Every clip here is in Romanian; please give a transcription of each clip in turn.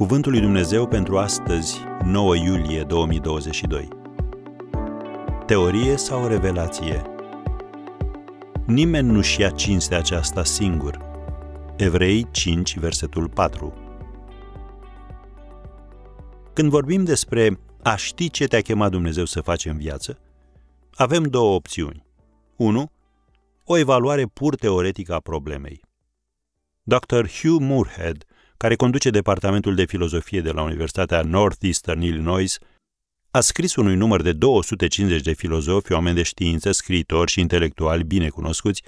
Cuvântul lui Dumnezeu pentru astăzi, 9 iulie 2022. Teorie sau revelație? Nimeni nu-și ia cinstea aceasta singur. Evrei 5, versetul 4. Când vorbim despre a ști ce te-a chemat Dumnezeu să faci în viață, avem două opțiuni. 1. O evaluare pur teoretică a problemei. Dr. Hugh Moorhead care conduce Departamentul de Filozofie de la Universitatea Northeastern Illinois, a scris unui număr de 250 de filozofi, oameni de știință, scriitori și intelectuali bine cunoscuți,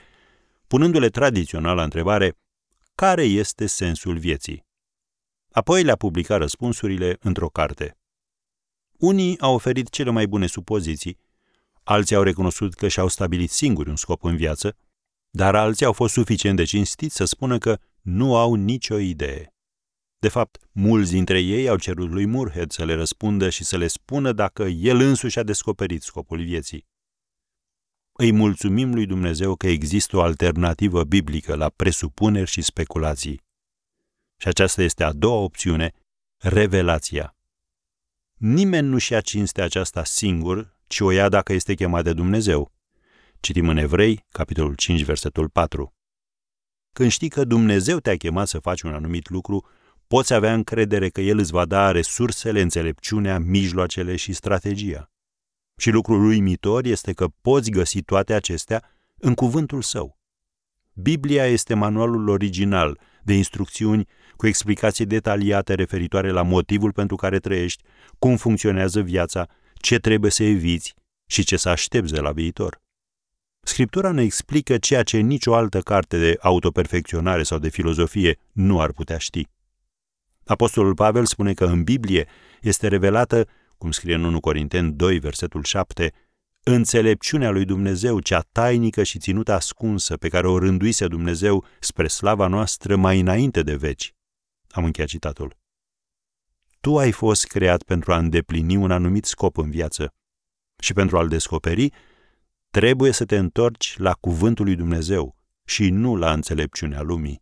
punându-le tradițional la întrebare care este sensul vieții. Apoi le-a publicat răspunsurile într-o carte. Unii au oferit cele mai bune supoziții, alții au recunoscut că și-au stabilit singuri un scop în viață, dar alții au fost suficient de cinstiți să spună că nu au nicio idee. De fapt, mulți dintre ei au cerut lui Murhead să le răspundă și să le spună dacă el însuși a descoperit scopul vieții. Îi mulțumim lui Dumnezeu că există o alternativă biblică la presupuneri și speculații. Și aceasta este a doua opțiune, revelația. Nimeni nu-și ia cinstea aceasta singur, ci o ia dacă este chemat de Dumnezeu. Citim în Evrei, capitolul 5, versetul 4. Când știi că Dumnezeu te-a chemat să faci un anumit lucru, poți avea încredere că El îți va da resursele, înțelepciunea, mijloacele și strategia. Și lucrul uimitor este că poți găsi toate acestea în cuvântul său. Biblia este manualul original de instrucțiuni cu explicații detaliate referitoare la motivul pentru care trăiești, cum funcționează viața, ce trebuie să eviți și ce să aștepți de la viitor. Scriptura ne explică ceea ce nicio altă carte de autoperfecționare sau de filozofie nu ar putea ști. Apostolul Pavel spune că în Biblie este revelată, cum scrie în 1 Corinteni 2, versetul 7, înțelepciunea lui Dumnezeu, cea tainică și ținută ascunsă, pe care o rânduise Dumnezeu spre slava noastră mai înainte de veci. Am încheiat citatul. Tu ai fost creat pentru a îndeplini un anumit scop în viață și pentru a-l descoperi, trebuie să te întorci la cuvântul lui Dumnezeu și nu la înțelepciunea lumii.